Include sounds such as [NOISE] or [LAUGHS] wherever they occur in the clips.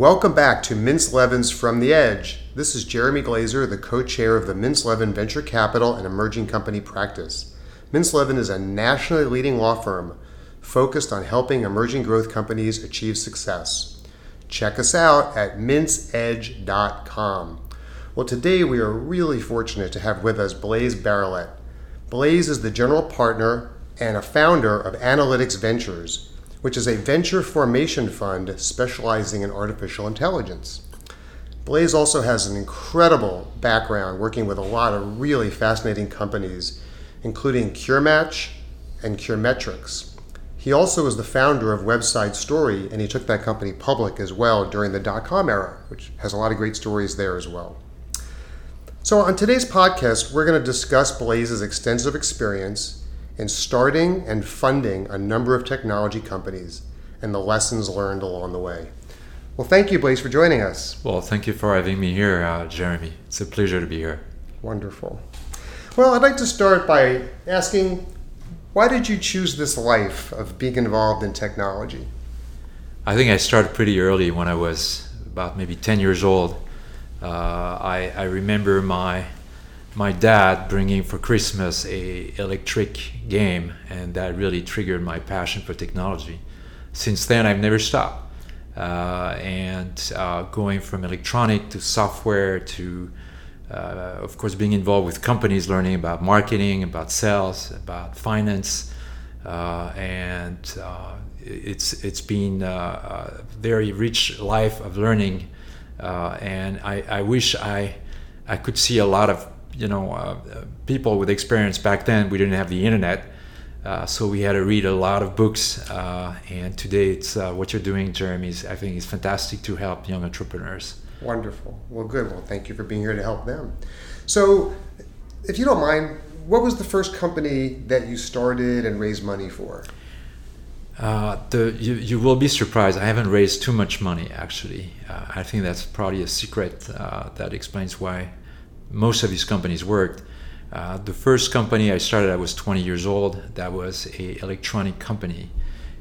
Welcome back to Mintz Levin's From the Edge. This is Jeremy Glaser, the co chair of the Mintz Levin Venture Capital and Emerging Company Practice. Mintz Levin is a nationally leading law firm focused on helping emerging growth companies achieve success. Check us out at mintzedge.com. Well, today we are really fortunate to have with us Blaise Barrelet. Blaise is the general partner and a founder of Analytics Ventures which is a venture formation fund specializing in artificial intelligence. Blaise also has an incredible background working with a lot of really fascinating companies, including CureMatch and CureMetrics. He also was the founder of WebSideStory, and he took that company public as well during the dot com era, which has a lot of great stories there as well. So, on today's podcast, we're going to discuss Blaise's extensive experience in starting and funding a number of technology companies and the lessons learned along the way. Well, thank you, Blaise, for joining us. Well, thank you for having me here, uh, Jeremy. It's a pleasure to be here. Wonderful. Well, I'd like to start by asking why did you choose this life of being involved in technology? I think I started pretty early when I was about maybe 10 years old. Uh, I, I remember my my dad bringing for Christmas a electric game, and that really triggered my passion for technology. Since then, I've never stopped. Uh, and uh, going from electronic to software to, uh, of course, being involved with companies, learning about marketing, about sales, about finance, uh, and uh, it's it's been a very rich life of learning. Uh, and I, I wish I I could see a lot of you know uh, people with experience back then we didn't have the internet uh, so we had to read a lot of books uh, and today it's uh, what you're doing jeremy is, i think is fantastic to help young entrepreneurs. Wonderful. Well good. Well thank you for being here to help them. So if you don't mind what was the first company that you started and raised money for? Uh, the, you, you will be surprised. I haven't raised too much money actually. Uh, I think that's probably a secret that explains why most of these companies worked. Uh, the first company I started, I was 20 years old. That was a electronic company,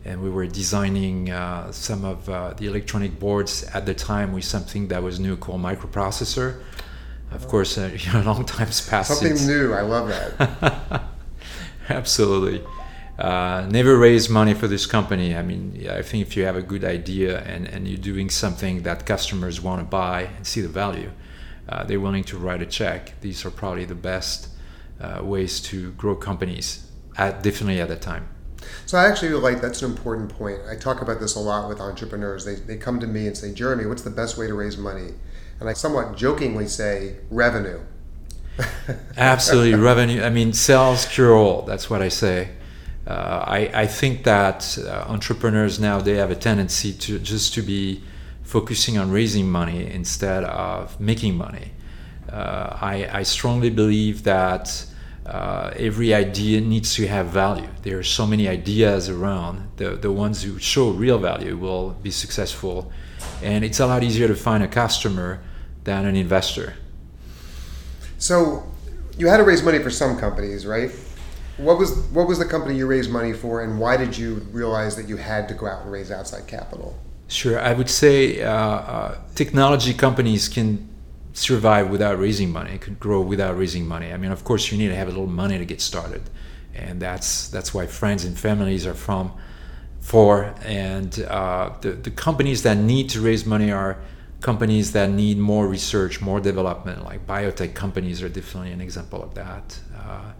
and we were designing uh, some of uh, the electronic boards at the time with something that was new called microprocessor. Of course, uh, [LAUGHS] you know, a long time's passed. Something since. new. I love that. [LAUGHS] Absolutely. Uh, never raised money for this company. I mean, I think if you have a good idea and, and you're doing something that customers want to buy and see the value, uh, they're willing to write a check. These are probably the best uh, ways to grow companies, at, definitely at that time. So I actually like that's an important point. I talk about this a lot with entrepreneurs. They, they come to me and say, Jeremy, what's the best way to raise money? And I somewhat jokingly say, revenue. [LAUGHS] Absolutely, revenue. I mean, sales cure all. That's what I say. Uh, I, I think that uh, entrepreneurs now they have a tendency to just to be focusing on raising money instead of making money. Uh, I, I, strongly believe that uh, every idea needs to have value. There are so many ideas around. The, the ones who show real value will be successful. And it's a lot easier to find a customer than an investor. So you had to raise money for some companies, right? What was what was the company you raised money for, and why did you realize that you had to go out and raise outside capital? Sure, I would say uh, uh, technology companies can survive without raising money, can grow without raising money. I mean, of course, you need to have a little money to get started, and that's that's why friends and families are from for. And uh, the the companies that need to raise money are companies that need more research, more development. Like biotech companies are definitely an example of that. Uh,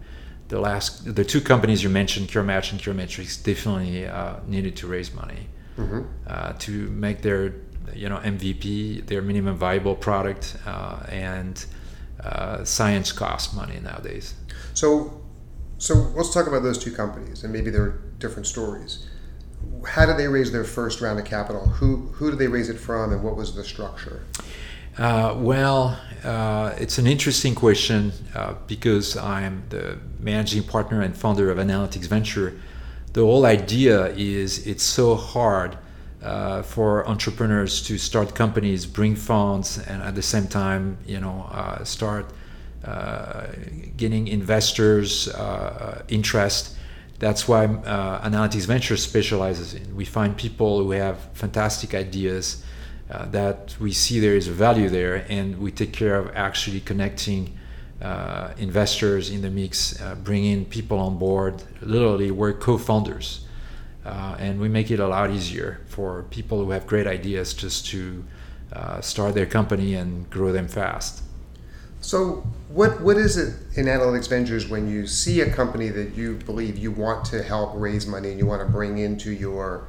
the last, the two companies you mentioned, CureMatch and CureMetrics, definitely uh, needed to raise money mm-hmm. uh, to make their you know MVP, their minimum viable product, uh, and uh, science costs money nowadays. So, so let's talk about those two companies, and maybe they're different stories. How did they raise their first round of capital? Who who did they raise it from, and what was the structure? Uh, well, uh, it's an interesting question uh, because I'm the managing partner and founder of Analytics Venture the whole idea is it's so hard uh, for entrepreneurs to start companies, bring funds, and at the same time, you know, uh, start uh, getting investors' uh, interest. That's why uh, Analytics Ventures specializes in. We find people who have fantastic ideas, uh, that we see there is a value there, and we take care of actually connecting uh, investors in the mix, uh, bringing people on board. Literally, we're co-founders, uh, and we make it a lot easier for people who have great ideas just to uh, start their company and grow them fast. So, what what is it in Analytics Ventures when you see a company that you believe you want to help raise money and you want to bring into your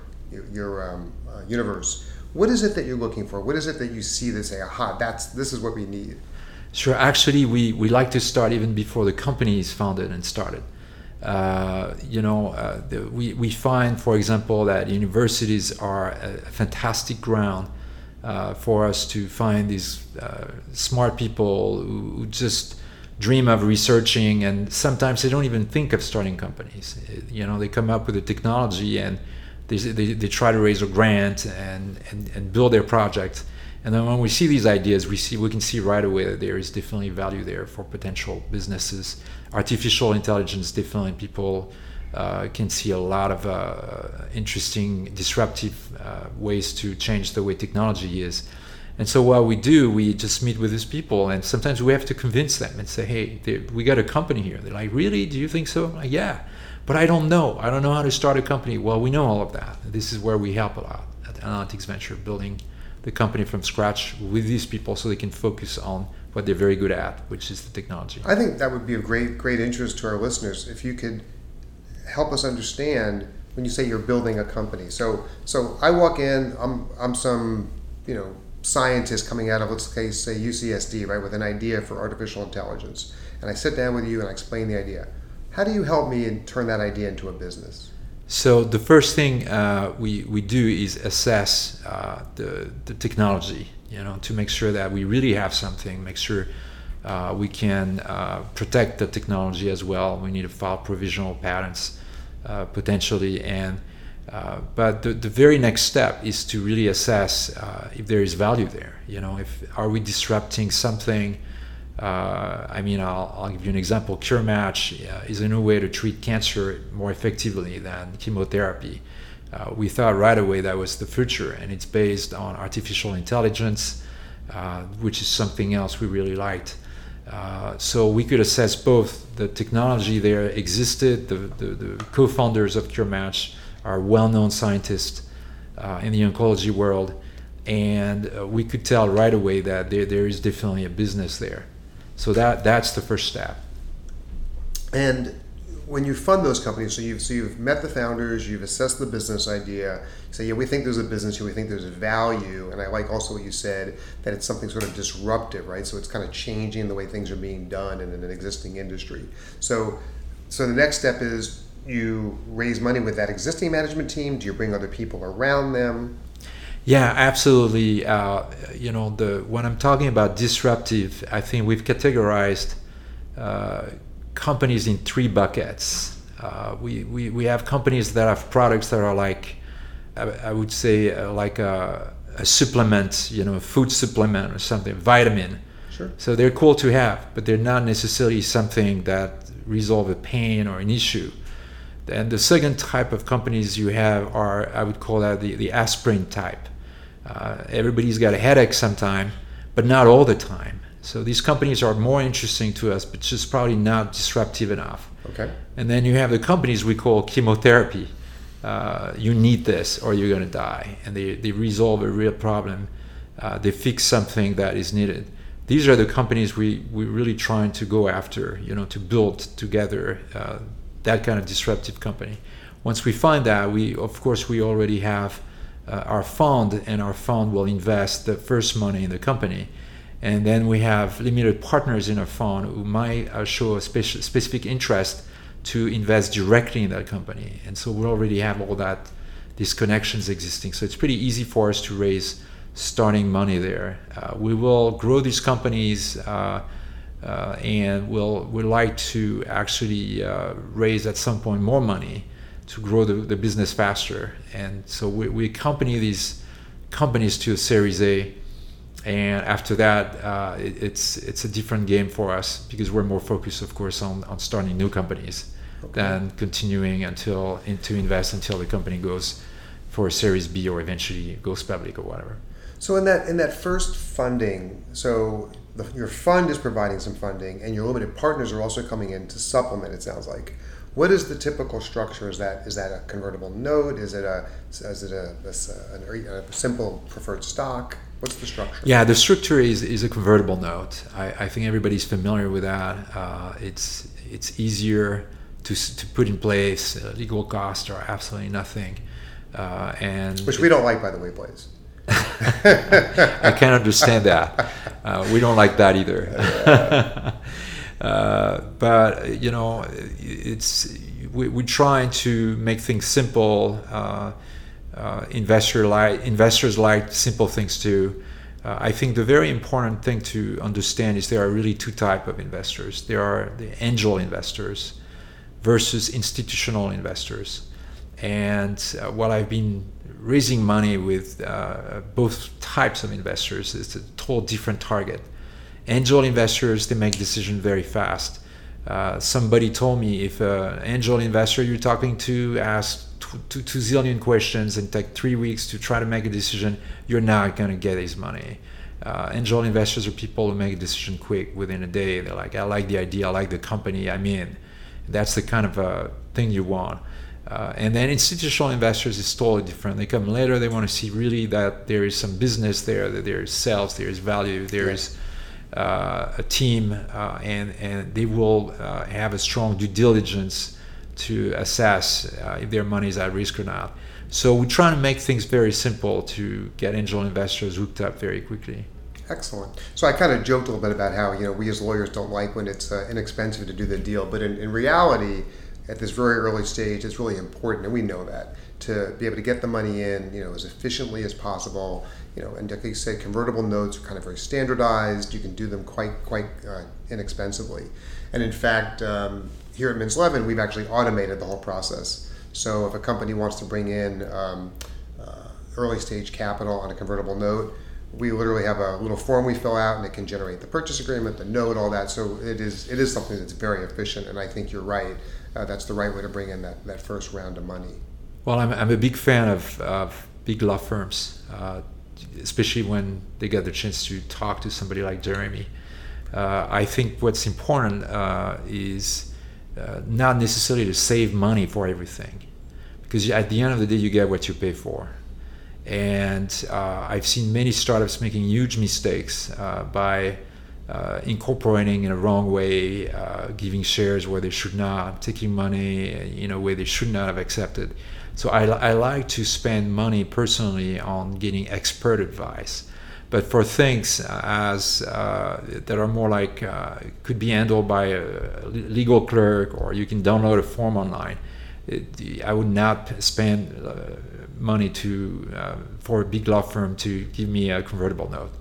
your, um, uh, universe? What is it that you're looking for? What is it that you see that say, "Aha, that's this is what we need"? Sure. Actually, we, we like to start even before the company is founded and started. Uh, you know, uh, the, we, we find, for example, that universities are a fantastic ground uh, for us to find these uh, smart people who, who, just dream of researching, and sometimes they don't even think of starting companies. You know, they come up with a technology and they, they, they try to raise a grant and, and, and build their project. And then when we see these ideas, we see we can see right away that there is definitely value there for potential businesses. Artificial intelligence, definitely people uh, can see a lot of uh, interesting, disruptive uh, ways to change the way technology is. And so what we do, we just meet with these people, and sometimes we have to convince them and say, "Hey, we got a company here." They're like, "Really? Do you think so?" Like, yeah, but I don't know. I don't know how to start a company. Well, we know all of that. This is where we help a lot at Analytics Venture, building the company from scratch with these people so they can focus on what they're very good at, which is the technology. I think that would be of great great interest to our listeners if you could help us understand when you say you're building a company. So so I walk in, I'm I'm some you know scientist coming out of let's say say UCSD right with an idea for artificial intelligence, and I sit down with you and I explain the idea. How do you help me turn that idea into a business? So the first thing uh, we, we do is assess uh, the, the technology, you know, to make sure that we really have something, make sure uh, we can uh, protect the technology as well. We need to file provisional patents uh, potentially. And uh, but the, the very next step is to really assess if there is value there. You know, if are we disrupting something uh, I mean, I'll, I'll, give you an example. CureMatch uh, is a new way to treat cancer more effectively than chemotherapy. Uh, we thought right away that was the future, and it's based on artificial intelligence, uh, which is something else we really liked. Uh, so we could assess both the technology there existed, the, the, the co founders of CureMatch are well known scientists uh, in the oncology world, and we could tell right away that there, there is definitely a business there. So that that's the first step. And when you fund those companies, so you've so you've met the founders, you've assessed the business idea. Say, yeah, we think there's a business here, we think there's value, and I like also what you said that it's something sort of disruptive, right? So it's kind of changing the way things are being done in an existing industry. So, so the next step is you raise money with that existing management team. Do you bring other people around them? Yeah, absolutely. Uh, you know, the when I'm talking about disruptive, I think we've categorized uh, companies in three buckets. Uh, we, we, we have companies that have products that are like, I, I would say, uh, like a, a, supplement, you know, a food supplement or something, vitamin. Sure. So they're cool to have, but they're not necessarily something that resolve a pain or an issue. And the second type of companies you have are, I would call that the, the aspirin type. Uh, everybody's got a headache sometime, but not all the time. So these companies are more interesting to us, but just probably not disruptive enough. Okay. And then you have the companies we call chemotherapy. Uh, you need this or you're going to die. And they, they resolve a real problem. Uh, they fix something that is needed. These are the companies we, we're really trying to go after, you know, to build together uh, that kind of disruptive company. Once we find that, we, of course, we already have our fund, and our fund will invest the first money in the company. And then we have limited partners in our fund who might uh, show a speci- specific interest to invest directly in that company. And so we already have all that, these connections existing. So it's pretty easy for us to raise starting money there. Uh, we will grow these companies. Uh, uh, and we'll we like to actually uh, raise at some point more money to grow the, the business faster. And so we, we accompany these companies to a Series A. And after that, uh, it, it's it's a different game for us because we're more focused, of course, on, on starting new companies okay. than continuing until in, to invest until the company goes for a Series B or eventually goes public or whatever. So in that in that first funding, so the, your fund is providing some funding, and your limited partners are also coming in to supplement. It sounds like. What is the typical structure? Is that is that a convertible note? Is it a is it a, a, a simple preferred stock? What's the structure? Yeah, the structure is, is a convertible note. I, I think everybody's familiar with that. Uh, it's it's easier to, to put in place. Uh, legal costs are absolutely nothing, uh, and which we don't like, by the way, Blaise. [LAUGHS] I can't understand that. Uh, we don't like that either. [LAUGHS] [LAUGHS] Uh, but you know, it's we, we're trying to make things simple. Uh, uh, investor like investors like simple things too. Uh, I think the very important thing to understand is there are really two type of investors. There are the angel investors versus institutional investors. And uh, what I've been raising money with both types of investors is a total different target. Angel investors they make decisions very fast. Uh, somebody told me if an angel investor you're talking to asks two, two zillion questions and take three weeks to try to make a decision, you're not going to get his money. Uh, angel investors are people who make a decision quick within a day. They're like, I like the idea, I like the company, I'm in. That's the kind of uh, thing you want. Uh, and then institutional investors is totally different. They come later. They want to see really that there is some business there, that there is sales, there is value, there is uh, a team, uh, and and they will uh, have a strong due diligence to assess uh, if their money is at risk or not. So we're trying to make things very simple to get angel investors hooked up very quickly. Excellent. So I kind of joked a little bit about how you know we as lawyers don't like when it's uh, inexpensive to do the deal, but in, in reality, at this very early stage, it's really important, and we know that to be able to get the money in, you know, as efficiently as possible. You know, and like you said, convertible notes are kind of very standardized. You can do them quite quite uh, inexpensively, and in fact, um, here at Mintz Levin, we've actually automated the whole process. So if a company wants to bring in um, uh, early stage capital on a convertible note, we literally have a little form we fill out and it can generate the purchase agreement, the note, all that. So it is it is something that's very efficient, and I think you're right. Uh, that's the right way to bring in that, that first round of money. Well, I'm, I'm a big fan of, of big law firms, uh, especially when they get the chance to talk to somebody like Jeremy. Uh, I think what's important uh, is uh, not necessarily to save money for everything, because at the end of the day, you get what you pay for. And uh, I've seen many startups making huge mistakes by uh, incorporating in a wrong way, uh, giving shares where they should not, taking money in a way they should not have accepted. So I, I like to spend money personally on getting expert advice. But for things as uh, that are more like uh, could be handled by a legal clerk or you can download a form online, it, I would not spend uh, money to uh, for a big law firm to give me a convertible note.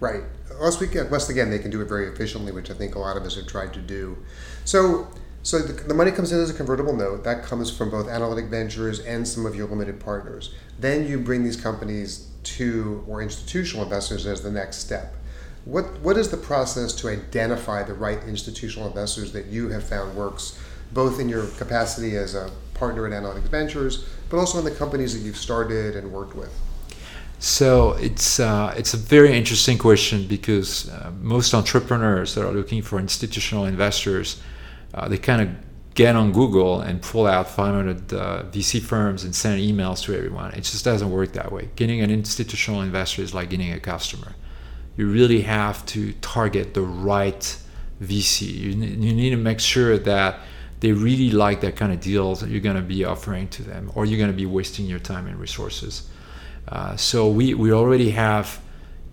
Right. Unless we once again, they can do it very efficiently, which I think a lot of us have tried to do. So, so the, the money comes in as a convertible note. That comes from both Analytic Ventures and some of your limited partners. Then you bring these companies to or institutional investors as the next step. What what is the process to identify the right institutional investors that you have found works, both in your capacity as a partner at Analytic Ventures, but also in the companies that you've started and worked with? So it's uh, it's a very interesting question because uh, most entrepreneurs that are looking for institutional investors, uh, they kind of get on Google and pull out 500 uh, VC firms and send emails to everyone. It just doesn't work that way. Getting an institutional investor is like getting a customer. You really have to target the right VC. You, you need to make sure that they really like that kind of deals that you're going to be offering to them, or you're going to be wasting your time and resources. Uh, so we, we already have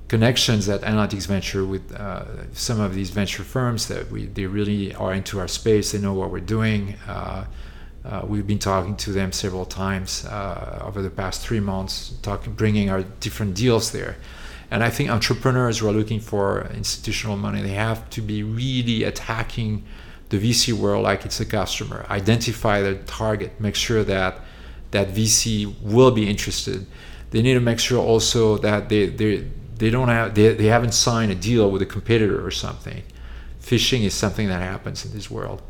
connections at Analytics Venture with uh, some of these venture firms that we they really are into our space. They know what we're doing. Uh, uh we've been talking to them several times uh, over the past three months, talking, bringing our different deals there. And I think entrepreneurs who are looking for institutional money, they have to be really attacking the VC world like it's a customer. Identify the target, make sure that that VC will be interested they need to make sure also that they they they don't have they, they haven't signed a deal with a competitor or something. Phishing is something that happens in this world.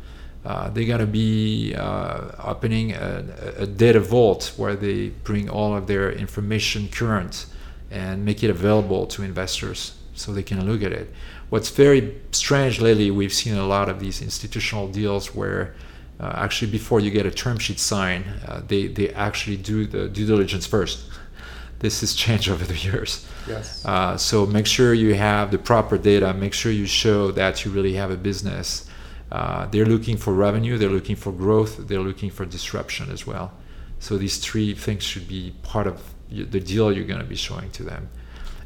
Uh, they got to be uh, opening a, a, data vault where they bring all of their information current and make it available to investors so they can look at it. What's very strange lately, we've seen a lot of these institutional deals where uh, actually before you get a term sheet signed, uh, they, they actually do the due diligence first. This has changed over the years. Yes. Uh, so make sure you have the proper data. Make sure you show that you really have a business. Uh, they're looking for revenue. They're looking for growth. They're looking for disruption as well. So these three things should be part of the deal you're going to be showing to them.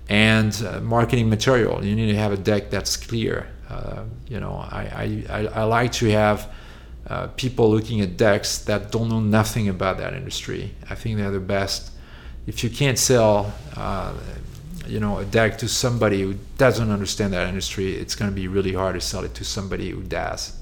And uh, marketing material. You need to have a deck that's clear. Uh, you know, I, I, I, like to have uh, people looking at decks that don't know nothing about that industry. I think they're the best. If you can't sell, uh, you know, a deck to somebody who doesn't understand that industry, it's going to be really hard to sell it to somebody who does.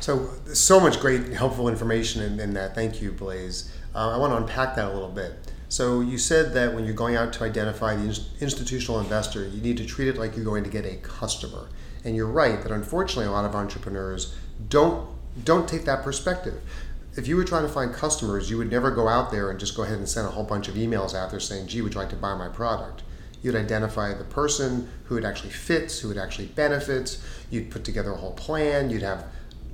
So, so much great, helpful information in, in that. Thank you, Blaise. Uh, I want to unpack that a little bit. So you said that when you're going out to identify the institutional investor, you need to treat it like you're going to get a customer. And you're right that unfortunately a lot of entrepreneurs don't don't take that perspective. If you were trying to find customers, you would never go out there and just go ahead and send a whole bunch of emails out there saying, "Gee, would you like to buy my product?" You'd identify the person who it actually fits, who it actually benefits. You'd put together a whole plan. You'd have,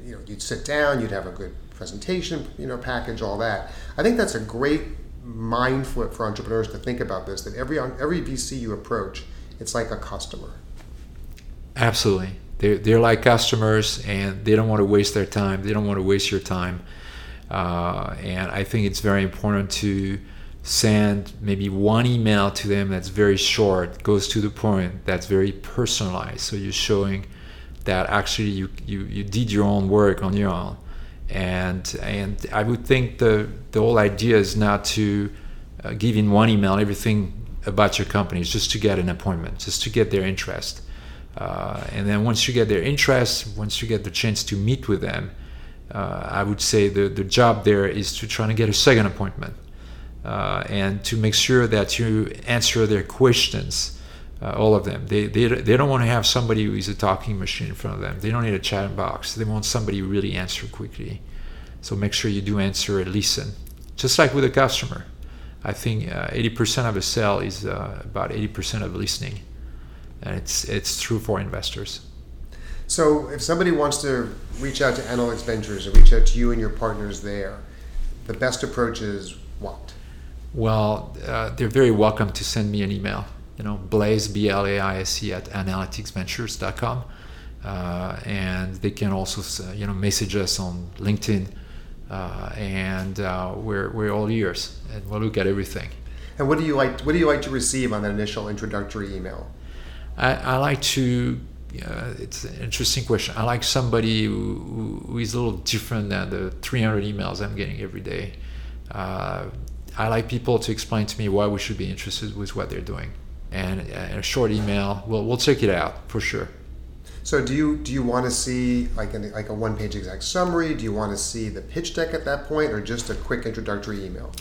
you know, you'd sit down. You'd have a good presentation, you know, package, all that. I think that's a great mind flip for entrepreneurs to think about this that every every VC you approach, it's like a customer. Absolutely. They're, they're like customers and they don't want to waste their time. They don't want to waste your time. Uh, and I think it's very important to send maybe one email to them that's very short, goes to the point, that's very personalized. So you're showing that actually you, you, you did your own work on your own and and I would think the the whole idea is not to uh, give in one email everything about your company, it's just to get an appointment, just to get their interest. Uh, and then once you get their interest, once you get the chance to meet with them, uh, I would say the, the job there is to try to get a second appointment uh, and to make sure that you answer their questions, uh, all of them. They, they, they don't want to have somebody who is a talking machine in front of them. They don't need a chat box. They want somebody who really answer quickly. So make sure you do answer and listen. Just like with a customer. I think uh, 80% of a sale is uh, about 80% of listening. And it's, it's true for investors. So if somebody wants to reach out to Analytics Ventures or reach out to you and your partners there, the best approach is what? Well, uh, they're very welcome to send me an email. You know, Blaise, B L A I S E, at analyticsventures.com. Uh, and they can also, you know, message us on LinkedIn uh, and uh, we're, we're all ears and we'll look at everything. And what do you like? What do you like to receive on that initial introductory email? I, I like to. Uh, it's an interesting question. I like somebody who, who is a little different than the 300 emails I'm getting every day. Uh, I like people to explain to me why we should be interested with what they're doing, and, a short email. We'll we'll check it out for sure. So do you do you want to see like a, like a one page exact summary? Do you want to see the pitch deck at that point, or just a quick introductory email?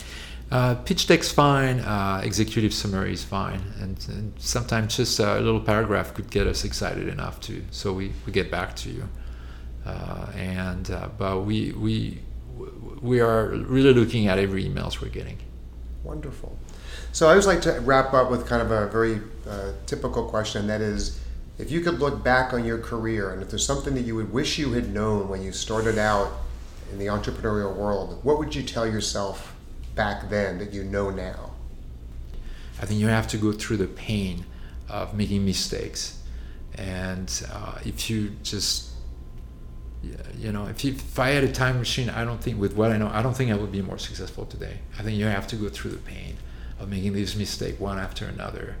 Uh, pitch deck's fine. Uh, executive summary is fine, and, and, sometimes just a little paragraph could get us excited enough to so we, we get back to you. Uh, and uh, but we we we are really looking at every emails we're getting. Wonderful. So I always like to wrap up with kind of a very uh, typical question. That is if you could look back on your career and if there's something that you would wish you had known when you started out in the entrepreneurial world, what would you tell yourself back then that you know now? I think you have to go through the pain of making mistakes. And uh, if you just, you know, if, you, if I had a time machine, I don't think, with what I know, I don't think I would be more successful today. I think you have to go through the pain of making these mistakes one after another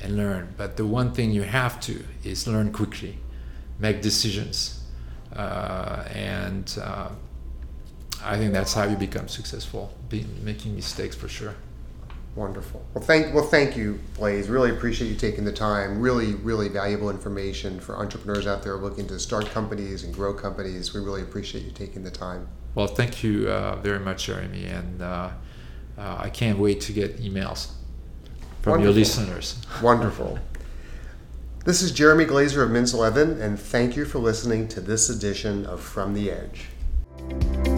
and learn. But the one thing you have to is learn quickly, make decisions, uh, and uh, I think that's how you become successful, making mistakes for sure. Wonderful. Well, thank well, thank you, Blaise. Really appreciate you taking the time. Really, really valuable information for entrepreneurs out there looking to start companies and grow companies. We really appreciate you taking the time. Well, thank you uh, very much, Jeremy, and uh, uh, I can't wait to get emails from Wonderful. your listeners. [LAUGHS] Wonderful. This is Jeremy Glaser of Mintz Levin, and thank you for listening to this edition of From the Edge.